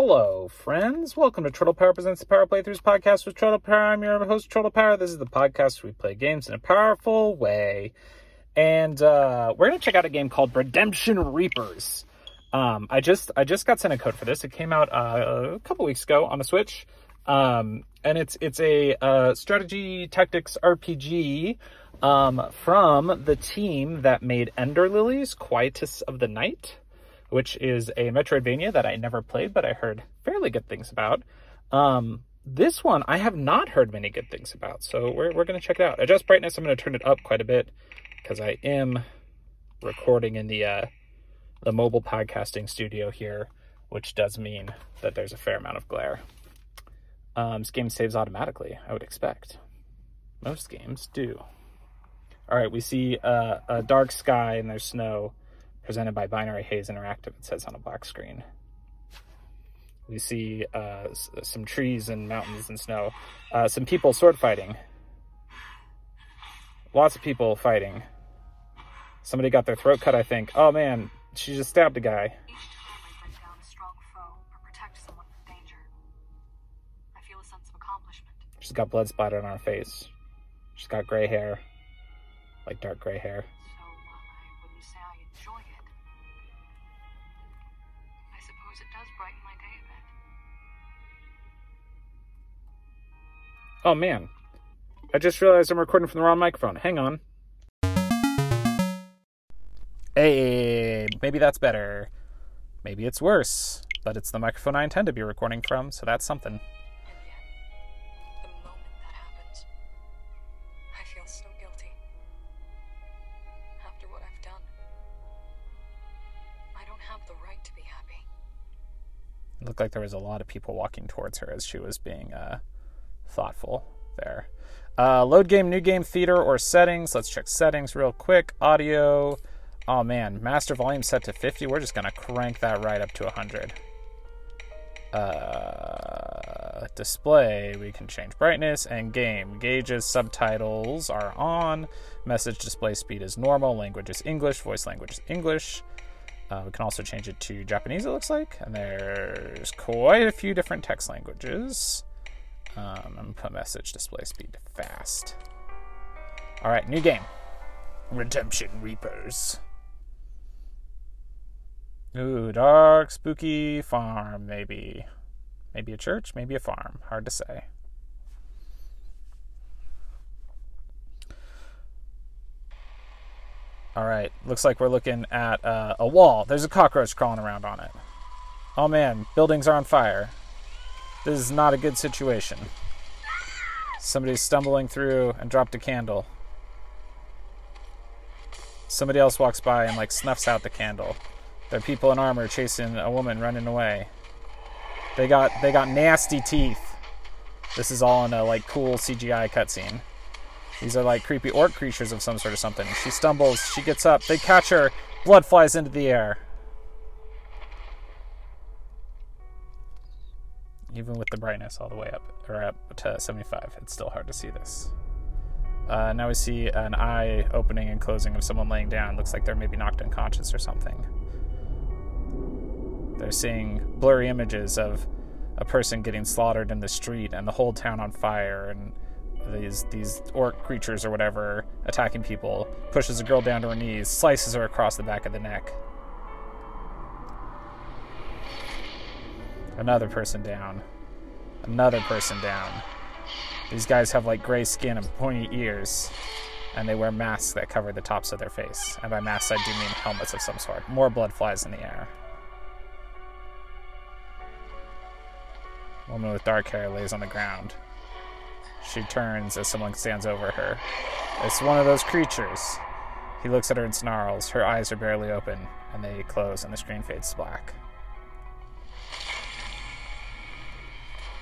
Hello, friends. Welcome to Turtle Power Presents the Power Playthroughs podcast with Turtle Power. I'm your host, Turtle Power. This is the podcast where we play games in a powerful way. And uh, we're going to check out a game called Redemption Reapers. Um, I just I just got sent a code for this. It came out uh, a couple weeks ago on the Switch, um, and it's it's a uh, strategy tactics RPG um, from the team that made Ender Lilies, Quietus of the Night which is a Metroidvania that I never played, but I heard fairly good things about. Um, this one I have not heard many good things about, so we're, we're going to check it out. Adjust brightness, I'm going to turn it up quite a bit because I am recording in the uh, the mobile podcasting studio here, which does mean that there's a fair amount of glare. Um, this game saves automatically, I would expect. Most games do. All right, we see uh, a dark sky and there's snow presented by Binary Haze Interactive, it says on a black screen. We see uh, some trees and mountains and snow. Uh, some people sword fighting. Lots of people fighting. Somebody got their throat cut, I think. Oh man, she just stabbed a guy. She's got blood splattered on her face. She's got gray hair, like dark gray hair. Oh man, I just realized I'm recording from the wrong microphone. Hang on. Hey, maybe that's better. Maybe it's worse, but it's the microphone I intend to be recording from, so that's something. It looked like there was a lot of people walking towards her as she was being uh, thoughtful there. Uh, load game, new game, theater, or settings. Let's check settings real quick. Audio. Oh man, master volume set to 50. We're just going to crank that right up to 100. Uh, display, we can change brightness and game. Gauges, subtitles are on. Message display speed is normal. Language is English. Voice language is English. Uh, we can also change it to Japanese, it looks like. And there's quite a few different text languages. Um, I'm gonna put message display speed to fast. All right, new game. Redemption Reapers. Ooh, dark, spooky farm, maybe. Maybe a church, maybe a farm. Hard to say. All right, looks like we're looking at uh, a wall. There's a cockroach crawling around on it. Oh man, buildings are on fire. This is not a good situation. Somebody's stumbling through and dropped a candle. Somebody else walks by and like snuffs out the candle. There are people in armor chasing a woman running away. They got they got nasty teeth. This is all in a like cool CGI cutscene. These are like creepy orc creatures of some sort or something. She stumbles, she gets up, they catch her, blood flies into the air. Even with the brightness all the way up or up to 75 it's still hard to see this. Uh, now we see an eye opening and closing of someone laying down. Looks like they're maybe knocked unconscious or something. They're seeing blurry images of a person getting slaughtered in the street and the whole town on fire and these these orc creatures or whatever attacking people. Pushes a girl down to her knees slices her across the back of the neck. Another person down. Another person down. These guys have like gray skin and pointy ears, and they wear masks that cover the tops of their face. And by masks, I do mean helmets of some sort. More blood flies in the air. Woman with dark hair lays on the ground. She turns as someone stands over her. It's one of those creatures. He looks at her and snarls. Her eyes are barely open, and they close, and the screen fades to black.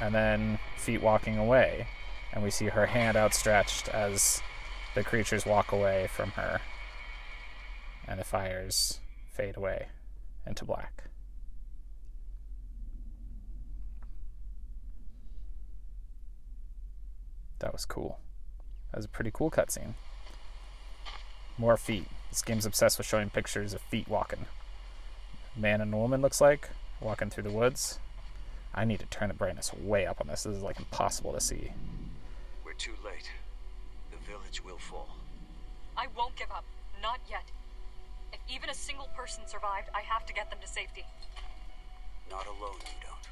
And then feet walking away. And we see her hand outstretched as the creatures walk away from her. And the fires fade away into black. That was cool. That was a pretty cool cutscene. More feet. This game's obsessed with showing pictures of feet walking. Man and woman looks like walking through the woods. I need to turn the brightness way up on this. This is like impossible to see. We're too late. The village will fall. I won't give up. Not yet. If even a single person survived, I have to get them to safety. Not alone, you don't.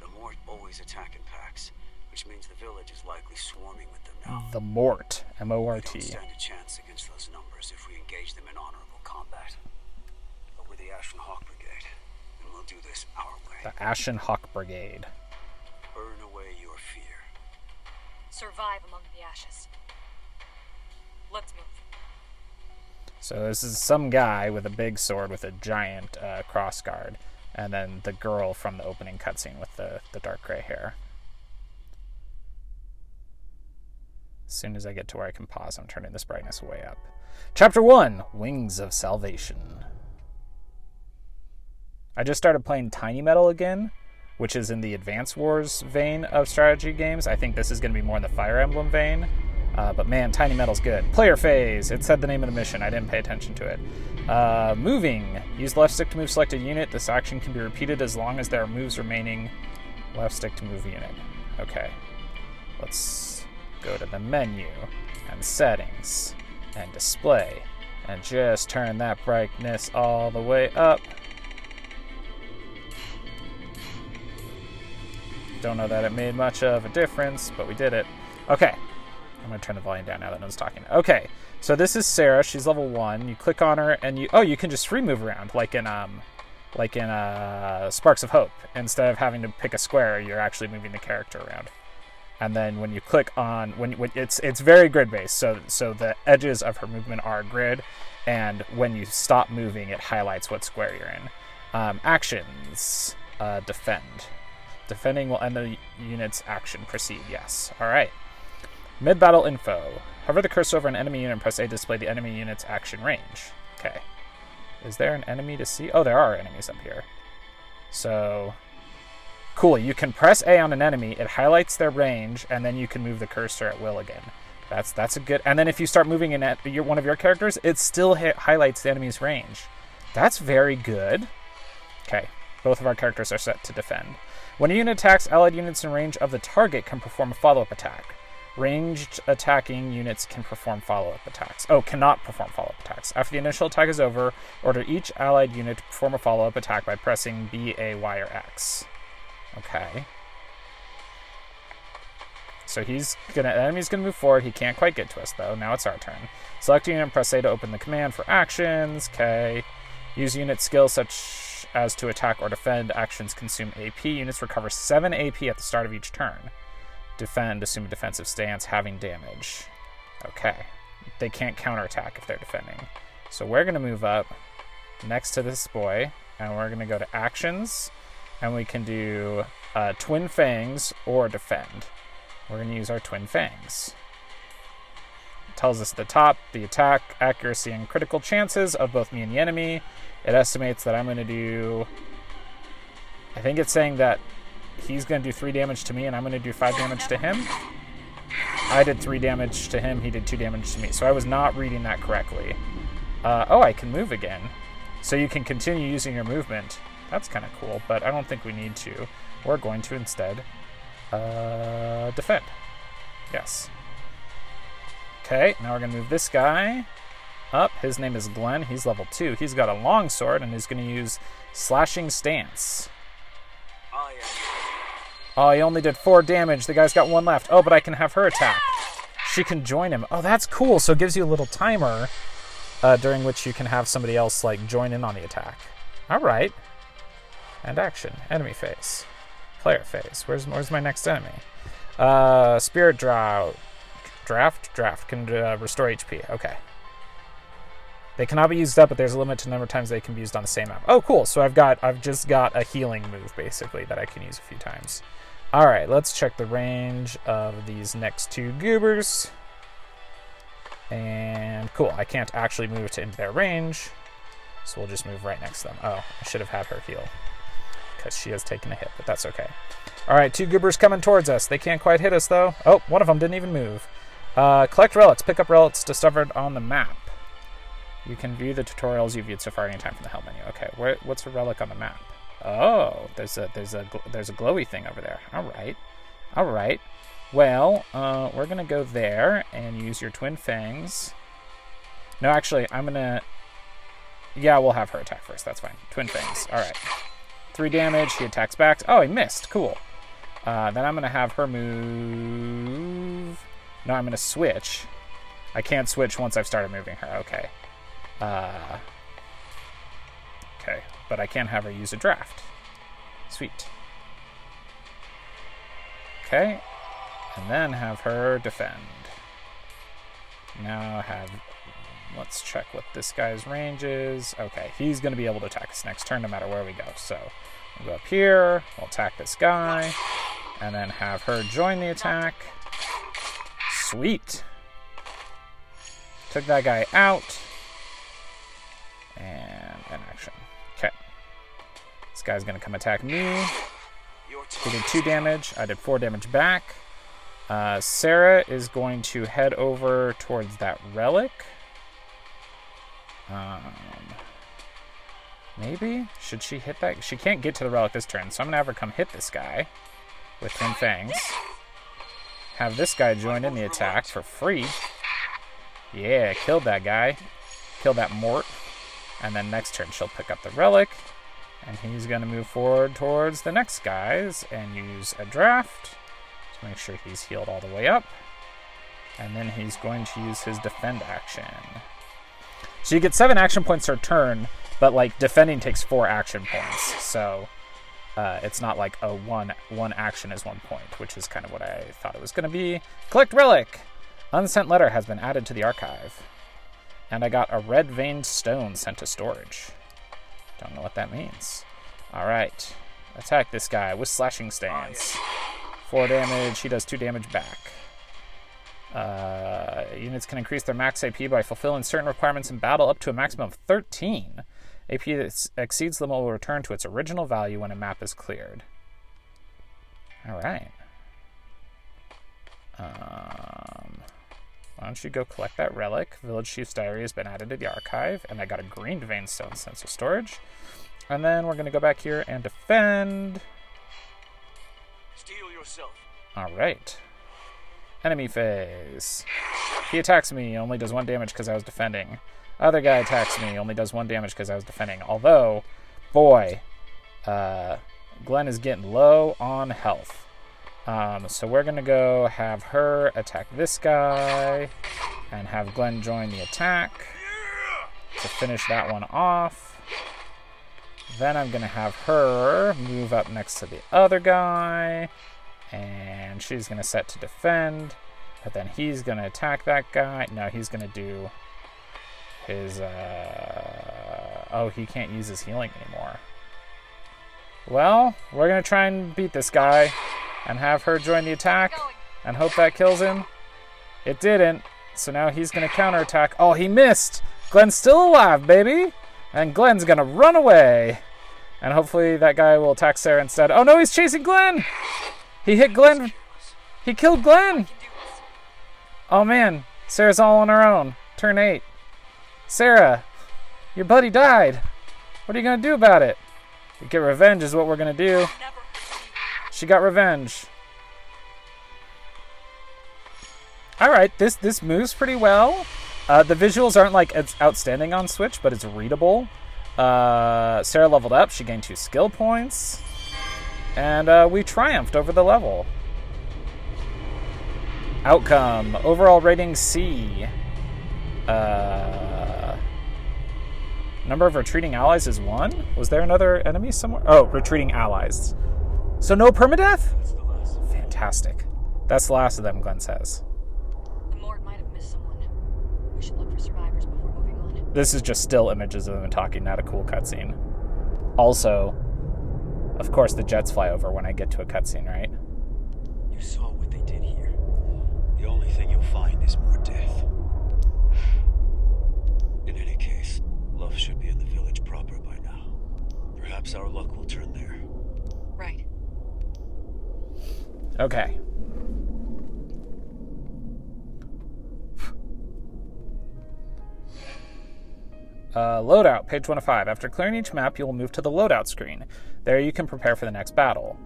The Mort always attack in packs, which means the village is likely swarming with them now. The Mort, M-O-R-T. We don't stand a chance against those numbers if we engage them in honorable combat. But we're the Ashen Hawk Brigade, and we'll do this our way. The Ashen Hawk Brigade. Burn away your fear. Survive among the ashes. Let's move. So this is some guy with a big sword with a giant uh, cross guard, and then the girl from the opening cutscene with the, the dark gray hair. As soon as I get to where I can pause, I'm turning this brightness way up. Chapter 1 Wings of Salvation. I just started playing Tiny Metal again, which is in the Advance Wars vein of strategy games. I think this is going to be more in the Fire Emblem vein. Uh, but man, Tiny Metal's good. Player phase. It said the name of the mission. I didn't pay attention to it. Uh, moving. Use left stick to move selected unit. This action can be repeated as long as there are moves remaining. Left stick to move unit. Okay. Let's go to the menu and settings and display and just turn that brightness all the way up. Don't know that it made much of a difference, but we did it. Okay. I'm gonna turn the volume down now that no one's talking. Okay, so this is Sarah. She's level one. You click on her, and you oh, you can just free move around like in um, like in uh, Sparks of Hope. Instead of having to pick a square, you're actually moving the character around. And then when you click on when, when it's it's very grid based, so so the edges of her movement are grid, and when you stop moving, it highlights what square you're in. Um, actions: uh, defend. Defending will end the unit's action. Proceed. Yes. All right. Mid battle info. Hover the cursor over an enemy unit and press A to display the enemy unit's action range. Okay. Is there an enemy to see? Oh, there are enemies up here. So, cool. You can press A on an enemy, it highlights their range, and then you can move the cursor at will again. That's that's a good. And then if you start moving in at your, one of your characters, it still hi- highlights the enemy's range. That's very good. Okay, both of our characters are set to defend. When a unit attacks, allied units in range of the target can perform a follow-up attack. Ranged attacking units can perform follow up attacks. Oh, cannot perform follow up attacks. After the initial attack is over, order each allied unit to perform a follow up attack by pressing B, A, Y, or X. Okay. So he's gonna the enemy's gonna move forward. He can't quite get to us though. Now it's our turn. Select a unit and press A to open the command for actions. Okay. Use unit skills such as to attack or defend. Actions consume AP. Units recover 7 AP at the start of each turn defend, assume a defensive stance, having damage. Okay. They can't counterattack if they're defending. So we're going to move up next to this boy, and we're going to go to actions, and we can do uh, twin fangs or defend. We're going to use our twin fangs. Tells us the top the attack, accuracy, and critical chances of both me and the enemy. It estimates that I'm going to do. I think it's saying that he's going to do 3 damage to me and I'm going to do 5 damage to him. I did 3 damage to him, he did 2 damage to me. So I was not reading that correctly. Uh, oh, I can move again. So you can continue using your movement. That's kind of cool, but I don't think we need to. We're going to instead uh, defend. Yes. Okay, now we're going to move this guy up. His name is Glenn. He's level 2. He's got a long sword and he's going to use Slashing Stance. Oh, he only did four damage. The guy's got one left. Oh, but I can have her attack. She can join him. Oh, that's cool. So it gives you a little timer uh, during which you can have somebody else like join in on the attack. All right. And action. Enemy phase. Player phase. Where's where's my next enemy? Uh, Spirit Drought. Draft? Draft. Can uh, restore HP. Okay. They cannot be used up, but there's a limit to the number of times they can be used on the same map. Oh, cool. So I've got I've just got a healing move basically that I can use a few times. All right, let's check the range of these next two goobers. And cool, I can't actually move to into their range, so we'll just move right next to them. Oh, I should have had her heal because she has taken a hit, but that's okay. All right, two goobers coming towards us. They can't quite hit us though. Oh, one of them didn't even move. Uh, collect relics. Pick up relics discovered on the map. You can view the tutorials you've viewed so far anytime from the help menu. Okay, where, what's a relic on the map? Oh, there's a there's a there's a glowy thing over there. All right, all right. Well, uh, we're gonna go there and use your twin fangs. No, actually, I'm gonna. Yeah, we'll have her attack first. That's fine. Twin fangs. All right. Three damage. He attacks back. Oh, he missed. Cool. Uh, then I'm gonna have her move. No, I'm gonna switch. I can't switch once I've started moving her. Okay. Uh, okay, but I can have her use a draft. Sweet. Okay, and then have her defend. Now have. Let's check what this guy's range is. Okay, he's going to be able to attack us next turn no matter where we go. So we'll go up here, we'll attack this guy, and then have her join the attack. Sweet. Took that guy out. And an action. Okay. This guy's gonna come attack me. He did two damage. I did four damage back. Uh, Sarah is going to head over towards that relic. Um, maybe should she hit that? She can't get to the relic this turn, so I'm gonna have her come hit this guy with twin fangs. Have this guy join in the attack for free. Yeah, killed that guy. Killed that Mort. And then next turn she'll pick up the relic. And he's going to move forward towards the next guys and use a draft to make sure he's healed all the way up. And then he's going to use his defend action. So you get seven action points per turn, but like defending takes four action points. So uh, it's not like a one one action is one point, which is kind of what I thought it was going to be. Collect relic. Unsent letter has been added to the archive, and I got a red veined stone sent to storage. Don't know what that means. All right, attack this guy with slashing stance. Four damage. He does two damage back. Uh, units can increase their max AP by fulfilling certain requirements in battle up to a maximum of 13. AP that exceeds them will return to its original value when a map is cleared. All right. Um, why don't you go collect that relic? Village Chief's Diary has been added to the archive, and I got a green vein stone sensor storage. And then we're going to go back here and defend. Steel yourself. All right. Enemy phase. He attacks me, only does one damage because I was defending. Other guy attacks me, only does one damage because I was defending. Although, boy, uh, Glenn is getting low on health. Um, so we're gonna go have her attack this guy, and have Glenn join the attack to finish that one off. Then I'm gonna have her move up next to the other guy, and she's gonna set to defend. But then he's gonna attack that guy. No, he's gonna do his. Uh... Oh, he can't use his healing anymore. Well, we're gonna try and beat this guy, and have her join the attack, and hope that kills him. It didn't. So now he's gonna counterattack. Oh, he missed. Glenn's still alive, baby. And Glenn's gonna run away. And hopefully that guy will attack Sarah instead. Oh no, he's chasing Glenn! He hit Glenn. He killed Glenn. Oh man, Sarah's all on her own. Turn eight. Sarah, your buddy died. What are you gonna do about it? Get revenge is what we're gonna do. She got revenge. All right, this this moves pretty well. Uh, the visuals aren't like outstanding on Switch, but it's readable. Uh, Sarah leveled up. She gained two skill points, and uh, we triumphed over the level. Outcome: overall rating C. Uh, number of retreating allies is one. Was there another enemy somewhere? Oh, retreating allies. So no permadeath? That's the last. Fantastic. That's the last of them, Glenn says. The Mort might have missed someone. We should look for survivors before moving on. This is just still images of them talking, not a cool cutscene. Also, of course, the jets fly over when I get to a cutscene, right? You saw what they did here. The only thing you'll find is more death. In any case, Luff should be in the village proper by now. Perhaps our luck will turn there. Right. Okay. Uh, loadout, page 105. After clearing each map, you will move to the loadout screen. There you can prepare for the next battle.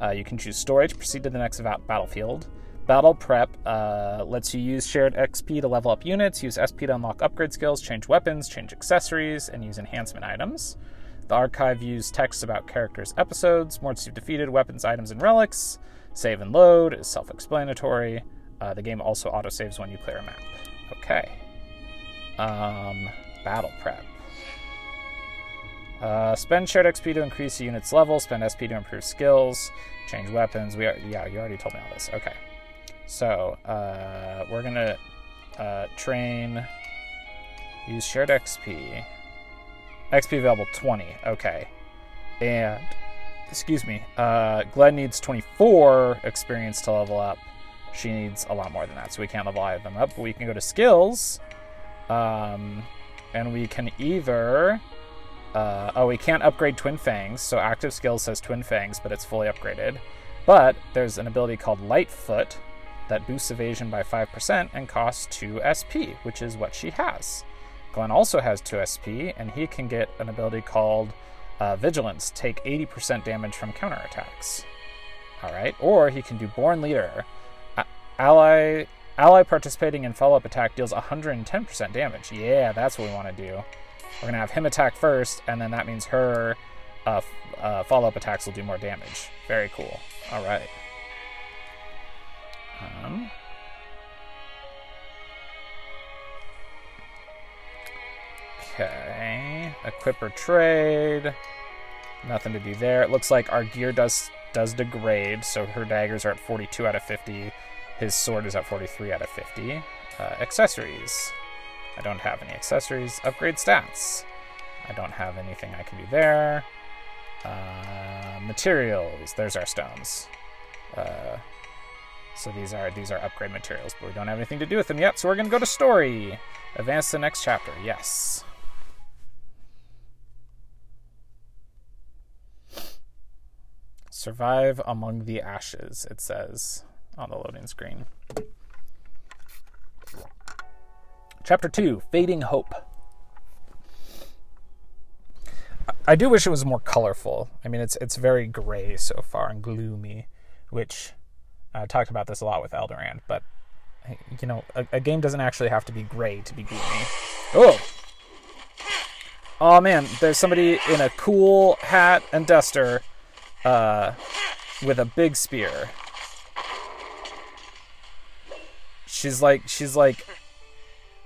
Uh, you can choose storage, proceed to the next va- battlefield. Battle prep uh, lets you use shared XP to level up units, use SP to unlock upgrade skills, change weapons, change accessories, and use enhancement items. The archive views text about characters' episodes, morts you've defeated, weapons, items, and relics. Save and load is self explanatory. Uh, the game also autosaves when you clear a map. Okay. Um, battle prep. Uh, spend shared XP to increase the unit's level. Spend SP to improve skills. Change weapons. We are, yeah, you already told me all this. Okay. So uh, we're gonna uh, train. Use shared XP. XP available 20. Okay. And excuse me. Uh, Glenn needs 24 experience to level up. She needs a lot more than that, so we can't level either of them up. But we can go to skills, um, and we can either. Uh, oh, we can't upgrade Twin Fangs, so active skill says Twin Fangs, but it's fully upgraded. But there's an ability called Lightfoot that boosts evasion by 5% and costs 2 SP, which is what she has. Glenn also has 2 SP, and he can get an ability called uh, Vigilance, take 80% damage from counterattacks. Alright, or he can do Born Leader. A- ally ally participating in follow up attack deals 110% damage. Yeah, that's what we want to do. We're going to have him attack first, and then that means her uh, uh, follow up attacks will do more damage. Very cool. Alright. Um, okay. Equip or trade. Nothing to do there. It looks like our gear does does degrade, so her daggers are at 42 out of 50. His sword is at 43 out of 50. Uh, accessories. I don't have any accessories. Upgrade stats. I don't have anything I can do there. Uh, materials. There's our stones. Uh, so these are these are upgrade materials, but we don't have anything to do with them yet. So we're gonna go to story. Advance to the next chapter. Yes. Survive among the ashes. It says on the loading screen. Chapter two: Fading Hope. I do wish it was more colorful. I mean, it's it's very gray so far and gloomy, which I talked about this a lot with Eldoran, but you know, a, a, game doesn't actually have to be gray to be gloomy. Oh, oh man, there's somebody in a cool hat and duster, uh, with a big spear. She's like, she's like,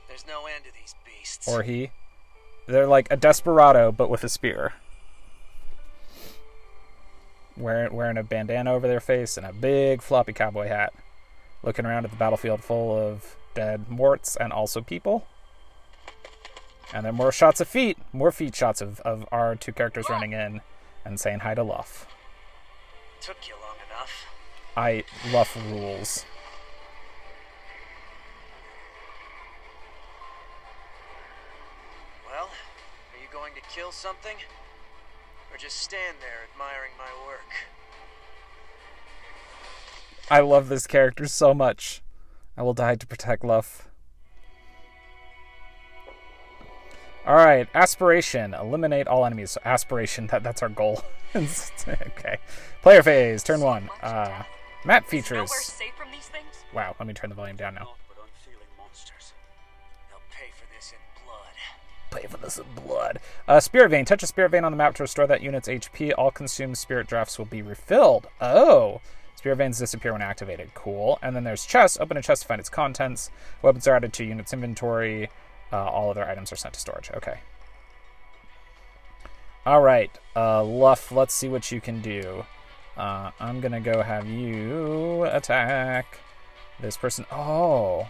There's no end to these beasts. or he. They're like a desperado, but with a spear. Wearing, wearing a bandana over their face and a big floppy cowboy hat. Looking around at the battlefield full of dead morts and also people. And then more shots of feet, more feet shots of, of our two characters running in and saying hi to Luff. Took you long enough. I Luff rules. Well, are you going to kill something? Just stand there admiring my work? I love this character so much. I will die to protect Luff. Alright, aspiration. Eliminate all enemies. So aspiration, that, that's our goal. okay. Player phase, turn one. Uh, map features. nowhere safe from these things? Wow, let me turn the volume down now. Pay for this in blood. Uh, spirit vein. Touch a spirit vein on the map to restore that unit's HP. All consumed spirit drafts will be refilled. Oh. Spirit veins disappear when activated. Cool. And then there's chest. Open a chest to find its contents. Weapons are added to unit's inventory. Uh, all other items are sent to storage. Okay. All right, uh, Luff. Let's see what you can do. Uh, I'm gonna go have you attack this person. Oh,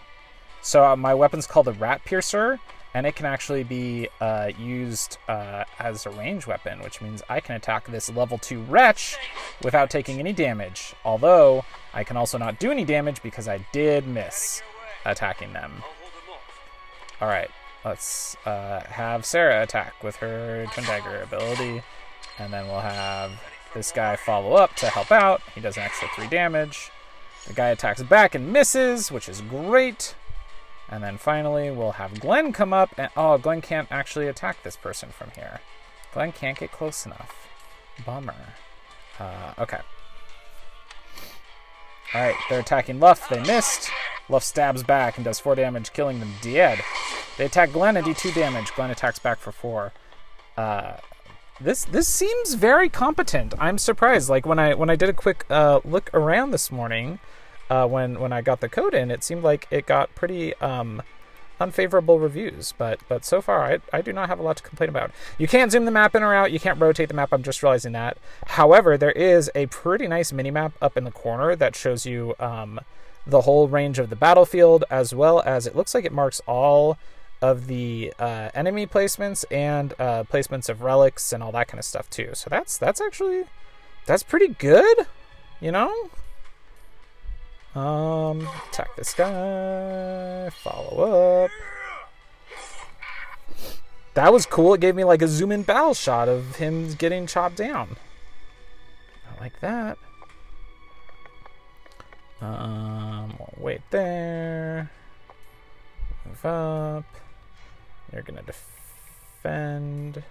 so uh, my weapon's called the Rat Piercer, and it can actually be uh, used uh, as a range weapon, which means I can attack this level 2 wretch without taking any damage. Although, I can also not do any damage because I did miss attacking them. Alright, let's uh, have Sarah attack with her Twin Dagger ability, and then we'll have this guy follow up to help out. He does an extra 3 damage. The guy attacks back and misses, which is great. And then finally, we'll have Glenn come up. And oh, Glenn can't actually attack this person from here. Glenn can't get close enough. Bummer. Uh, okay. All right, they're attacking Luff. They missed. Luff stabs back and does four damage, killing them dead. They attack Glenn and do two damage. Glenn attacks back for four. Uh, this this seems very competent. I'm surprised. Like when I when I did a quick uh, look around this morning, uh, when when I got the code in, it seemed like it got pretty um, unfavorable reviews. But but so far, I, I do not have a lot to complain about. You can't zoom the map in or out. You can't rotate the map. I'm just realizing that. However, there is a pretty nice mini map up in the corner that shows you um, the whole range of the battlefield, as well as it looks like it marks all of the uh, enemy placements and uh, placements of relics and all that kind of stuff too. So that's that's actually that's pretty good, you know. Um, attack this guy. Follow up. That was cool. It gave me like a zoom in battle shot of him getting chopped down. I like that. Um, wait there. Move up. You're gonna defend.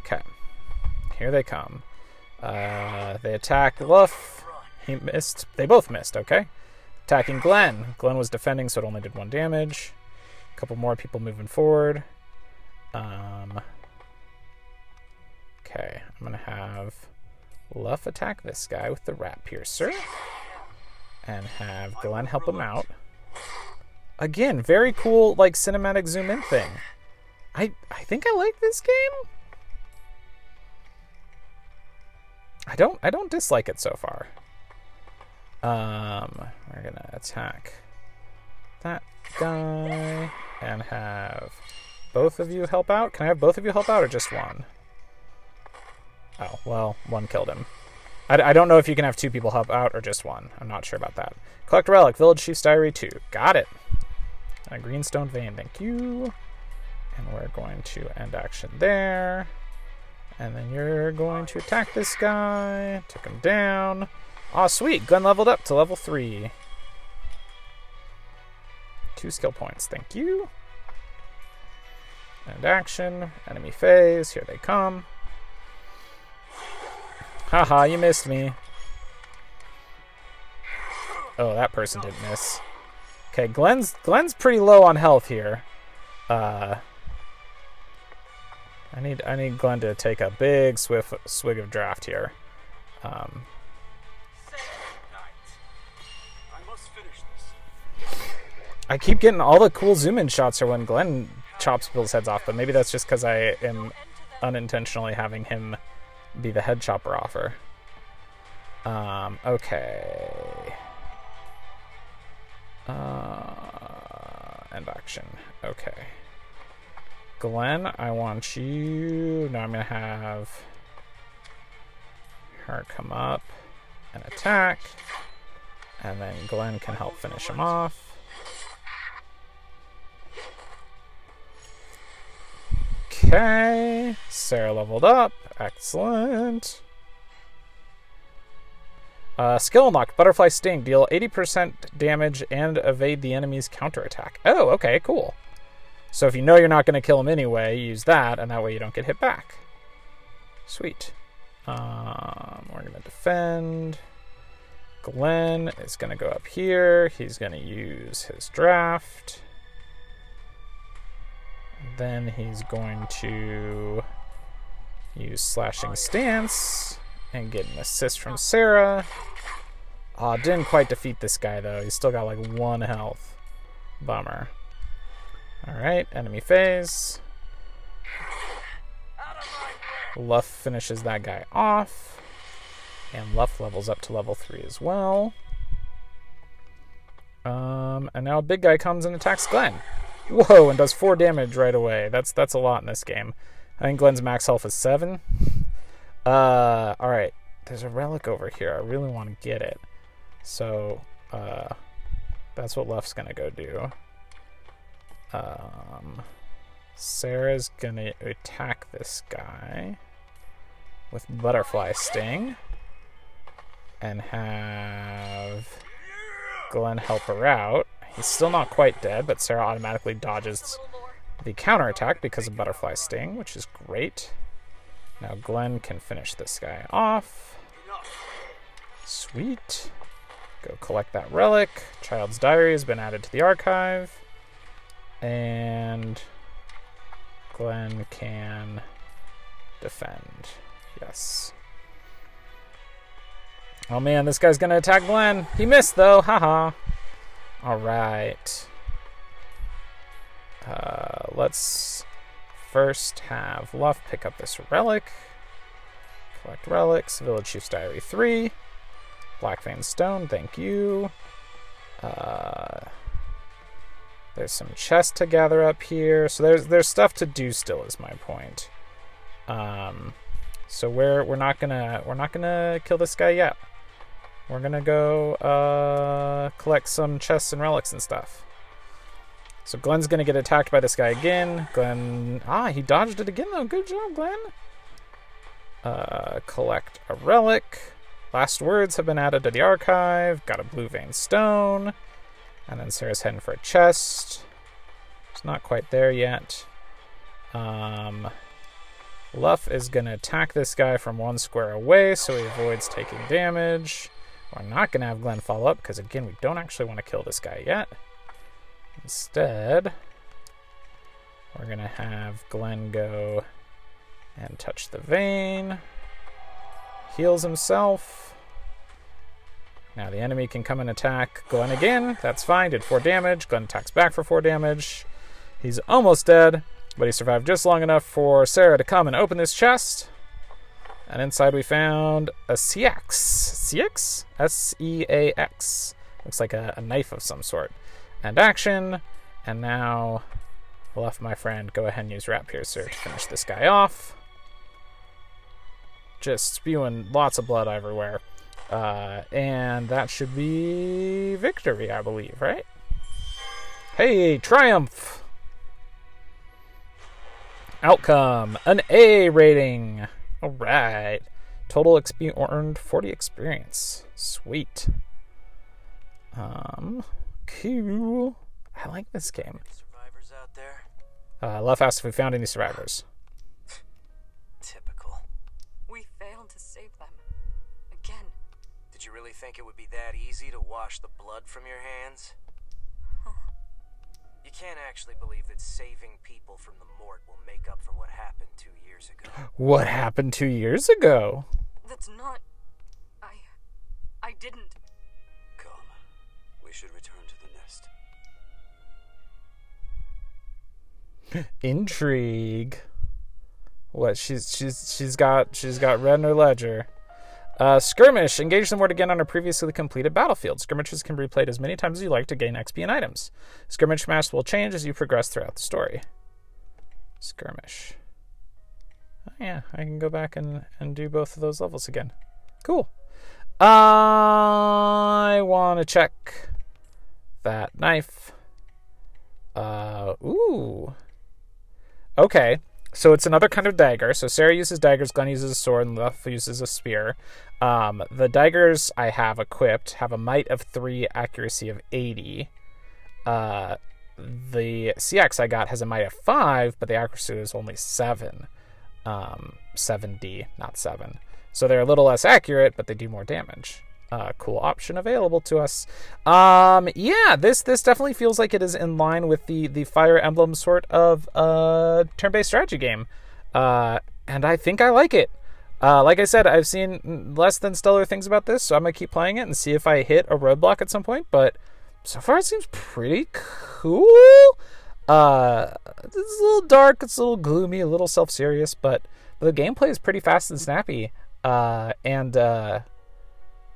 Okay. Here they come. Uh, they attack Luff. He missed. They both missed, okay? Attacking Glenn. Glenn was defending, so it only did one damage. A couple more people moving forward. Um, okay, I'm gonna have Luff attack this guy with the Rat Piercer. And have Glenn help him out. Again, very cool, like, cinematic zoom in thing. I, I think I like this game. I don't I don't dislike it so far. Um, we're gonna attack that guy and have both of you help out. Can I have both of you help out or just one? Oh, well, one killed him. I, I don't know if you can have two people help out or just one. I'm not sure about that. Collect relic, village chief's diary 2. Got it. A greenstone vein, thank you. And we're going to end action there. And then you're going to attack this guy. Took him down. Aw, oh, sweet. Gun leveled up to level 3. Two skill points. Thank you. And action. Enemy phase. Here they come. Haha, you missed me. Oh, that person didn't miss. Okay, Glenn's Glenn's pretty low on health here. Uh, I need I need Glenn to take a big swift swig of draft here. Um, I keep getting all the cool zoom in shots are when Glenn chops people's heads off, but maybe that's just because I am unintentionally having him be the head chopper offer. Um, okay. Uh, end action. Okay. Glenn, I want you. Now I'm going to have her come up and attack. And then Glenn can help finish him off. Okay, Sarah leveled up. Excellent. Uh, skill unlocked. Butterfly Sting. Deal 80% damage and evade the enemy's counterattack. Oh, okay, cool. So if you know you're not going to kill him anyway, use that, and that way you don't get hit back. Sweet. Um, we're going to defend. Glenn is going to go up here. He's going to use his draft. Then he's going to use Slashing Stance and get an assist from Sarah. Aw, didn't quite defeat this guy though. He's still got like one health. Bummer. Alright, enemy phase. Luff finishes that guy off. And Luff levels up to level 3 as well. Um, and now a big guy comes and attacks Glenn. Whoa, and does 4 damage right away. That's that's a lot in this game. I think Glenn's max health is 7. Uh, alright. There's a relic over here. I really want to get it. So, uh, that's what Luff's gonna go do. Um, Sarah's gonna attack this guy with Butterfly Sting and have Glenn help her out. He's still not quite dead, but Sarah automatically dodges the counterattack because of Butterfly Sting, which is great. Now Glenn can finish this guy off. Sweet. Go collect that relic. Child's Diary has been added to the archive. And Glenn can defend. Yes. Oh man, this guy's gonna attack Glenn. He missed though, haha. Alright. Uh, let's first have Luff pick up this relic. Collect relics. Village Chief's Diary 3. Black Vein Stone, thank you. Uh, there's some chests to gather up here. So there's there's stuff to do still is my point. Um, so we're we're not gonna we're not gonna kill this guy yet. We're gonna go uh, collect some chests and relics and stuff. So Glenn's gonna get attacked by this guy again. Glenn, ah, he dodged it again though. Good job, Glenn. Uh, collect a relic. Last words have been added to the archive. Got a blue vein stone. And then Sarah's heading for a chest. It's not quite there yet. Um, Luff is going to attack this guy from one square away so he avoids taking damage. We're not going to have Glenn follow up because, again, we don't actually want to kill this guy yet. Instead, we're going to have Glenn go and touch the vein heals himself. Now the enemy can come and attack Glenn again. That's fine. Did 4 damage. Glenn attacks back for 4 damage. He's almost dead, but he survived just long enough for Sarah to come and open this chest. And inside we found a Seax. Seax? S E A X. Looks like a, a, knife of some sort. And action. And now, Luff my friend, go ahead and use Rat Piercer to finish this guy off just spewing lots of blood everywhere. Uh, and that should be victory, I believe, right? Hey, triumph! Outcome an A rating. All right. Total XP earned 40 experience. Sweet. Um, cool. I like this game. Survivors out there? Uh, Love asked if we found any survivors. Typical. We failed to save them. Again. Did you really think it would be that easy to wash the blood from your hands? You can't actually believe that saving people from the mort will make up for what happened two years ago. What happened two years ago? That's not. I. I didn't. Come. We should return to the nest. Intrigue. What she's she's she's got she's got red in her ledger. Uh, skirmish. Engage the mort again on a previously completed battlefield. Skirmishes can be played as many times as you like to gain XP and items. Skirmish maps will change as you progress throughout the story. Skirmish. Oh, yeah, I can go back and, and do both of those levels again. Cool. I want to check that knife. Uh, ooh. Okay. So it's another kind of dagger. So Sarah uses daggers, Glenn uses a sword, and Luff uses a spear. Um, the daggers I have equipped have a might of three, accuracy of eighty. Uh, the Seax I got has a might of five, but the accuracy is only seven. Um, 7D, not seven. So they're a little less accurate, but they do more damage uh, cool option available to us. Um, yeah, this this definitely feels like it is in line with the the Fire Emblem sort of uh, turn-based strategy game, uh, and I think I like it. Uh, like I said, I've seen less than stellar things about this, so I'm gonna keep playing it and see if I hit a roadblock at some point. But so far, it seems pretty cool. Uh, it's a little dark, it's a little gloomy, a little self-serious, but the gameplay is pretty fast and snappy. Uh, and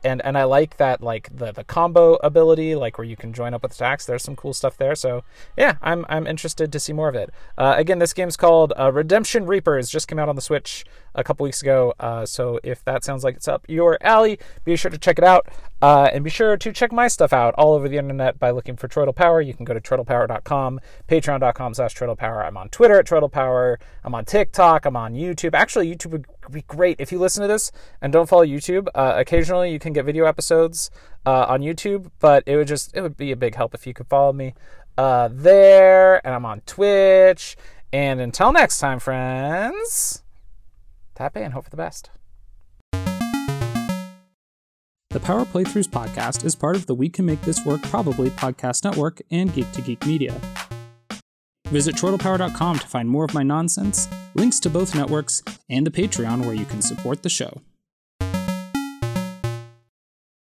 and and I like that like the the combo ability, like where you can join up with attacks. There's some cool stuff there. So yeah, I'm I'm interested to see more of it. Uh, again, this game's called uh, Redemption Reapers. Just came out on the Switch a couple weeks ago. Uh, so if that sounds like it's up your alley, be sure to check it out. Uh, and be sure to check my stuff out all over the internet by looking for Troidal Power. You can go to troidalpower.com, patreon.com slash troidalpower. I'm on Twitter at troidalpower. I'm on TikTok. I'm on YouTube. Actually, YouTube would be great if you listen to this and don't follow YouTube. Uh, occasionally, you can get video episodes uh, on YouTube, but it would just it would be a big help if you could follow me uh, there. And I'm on Twitch. And until next time, friends, tap and hope for the best. The Power Playthroughs podcast is part of the We Can Make This Work Probably podcast network and Geek to Geek Media. Visit chortlepower.com to find more of my nonsense, links to both networks, and the Patreon where you can support the show.